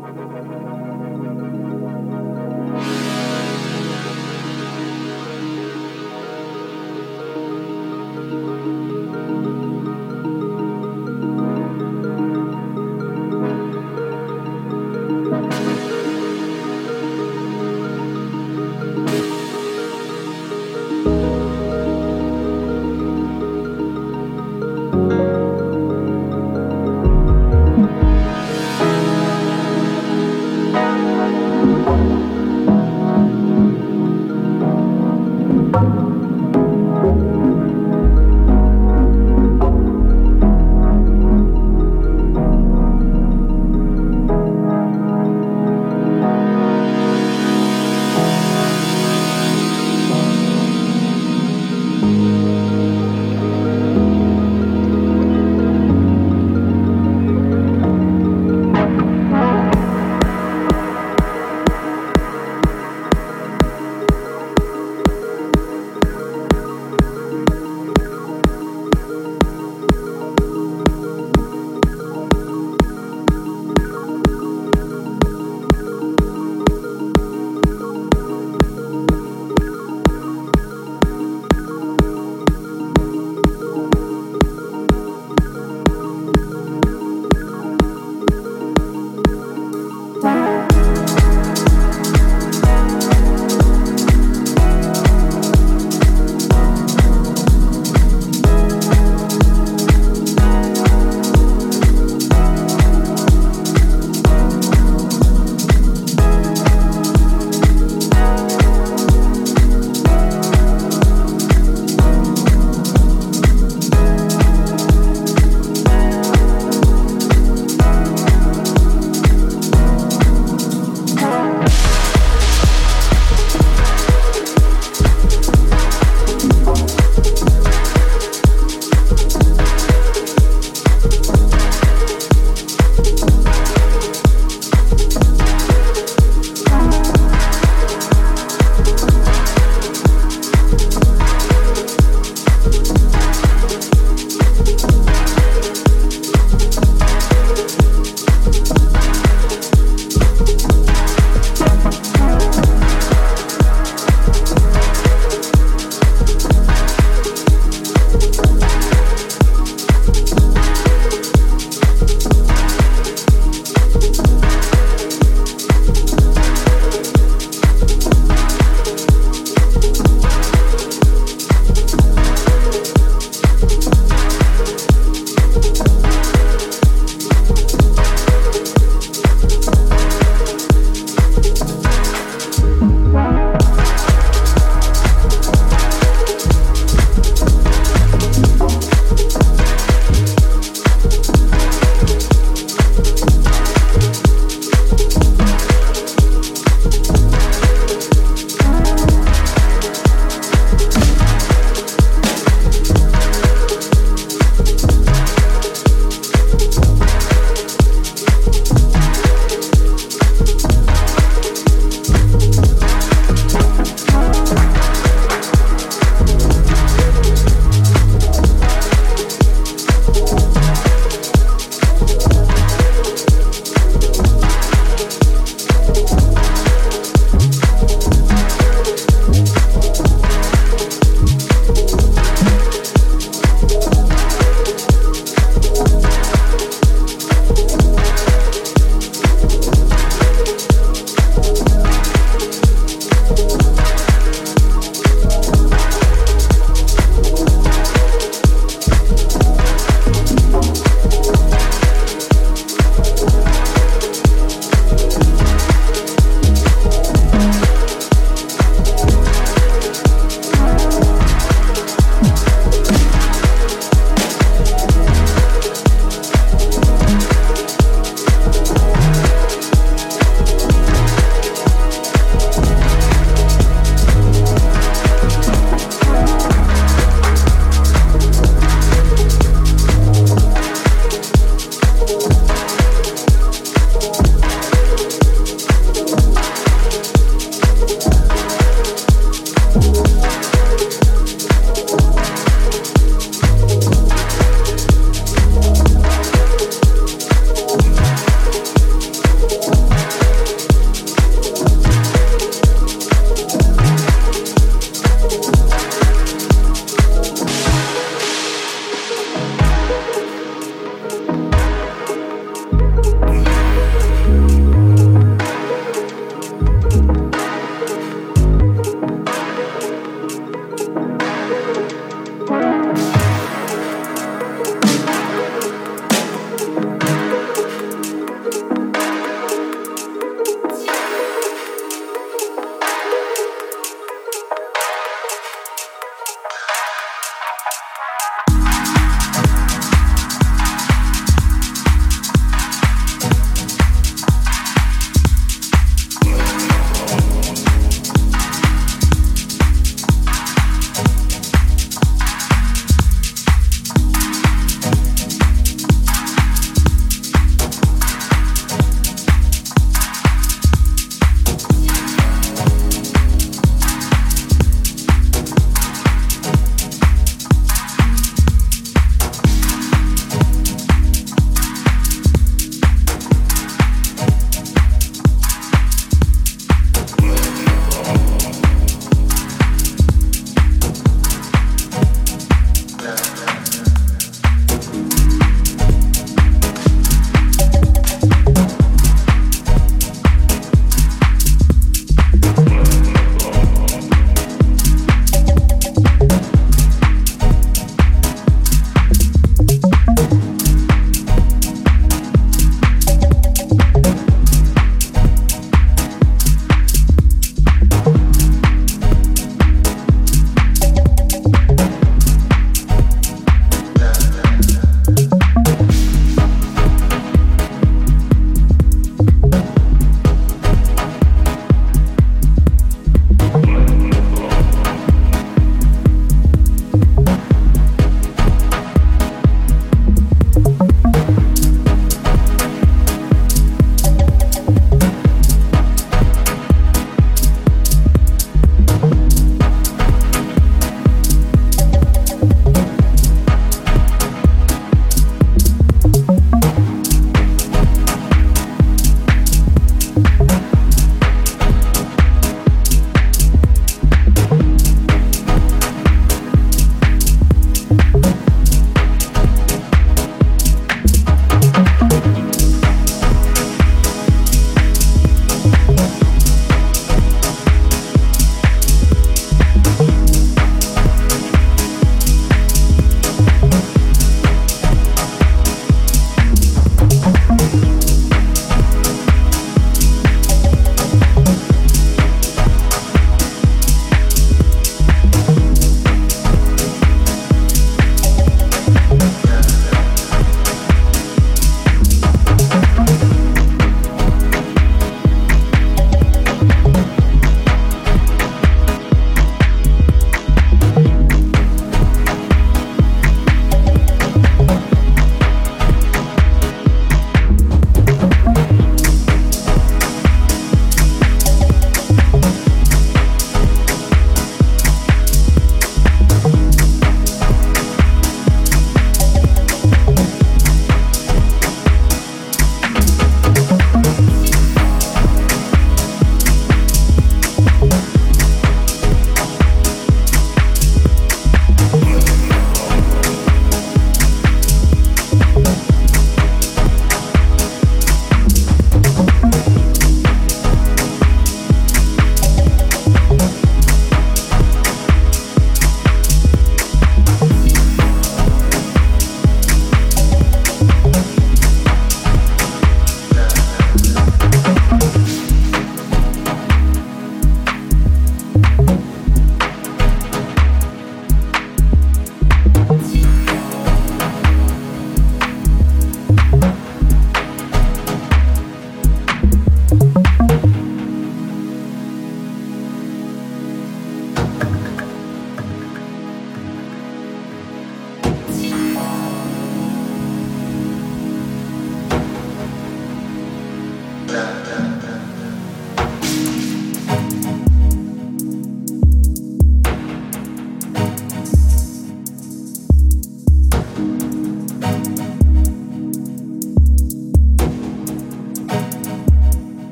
thank you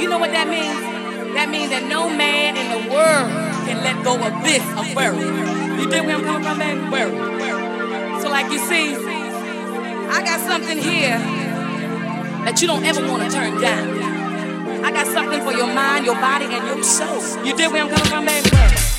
you know what that means? That means that no man in the world can let go of this aquarium. You dig where I'm coming from? Word. So, like you see, I got something here that you don't ever want to turn down. I got something for your mind, your body, and your soul. You dig where I'm coming from, baby?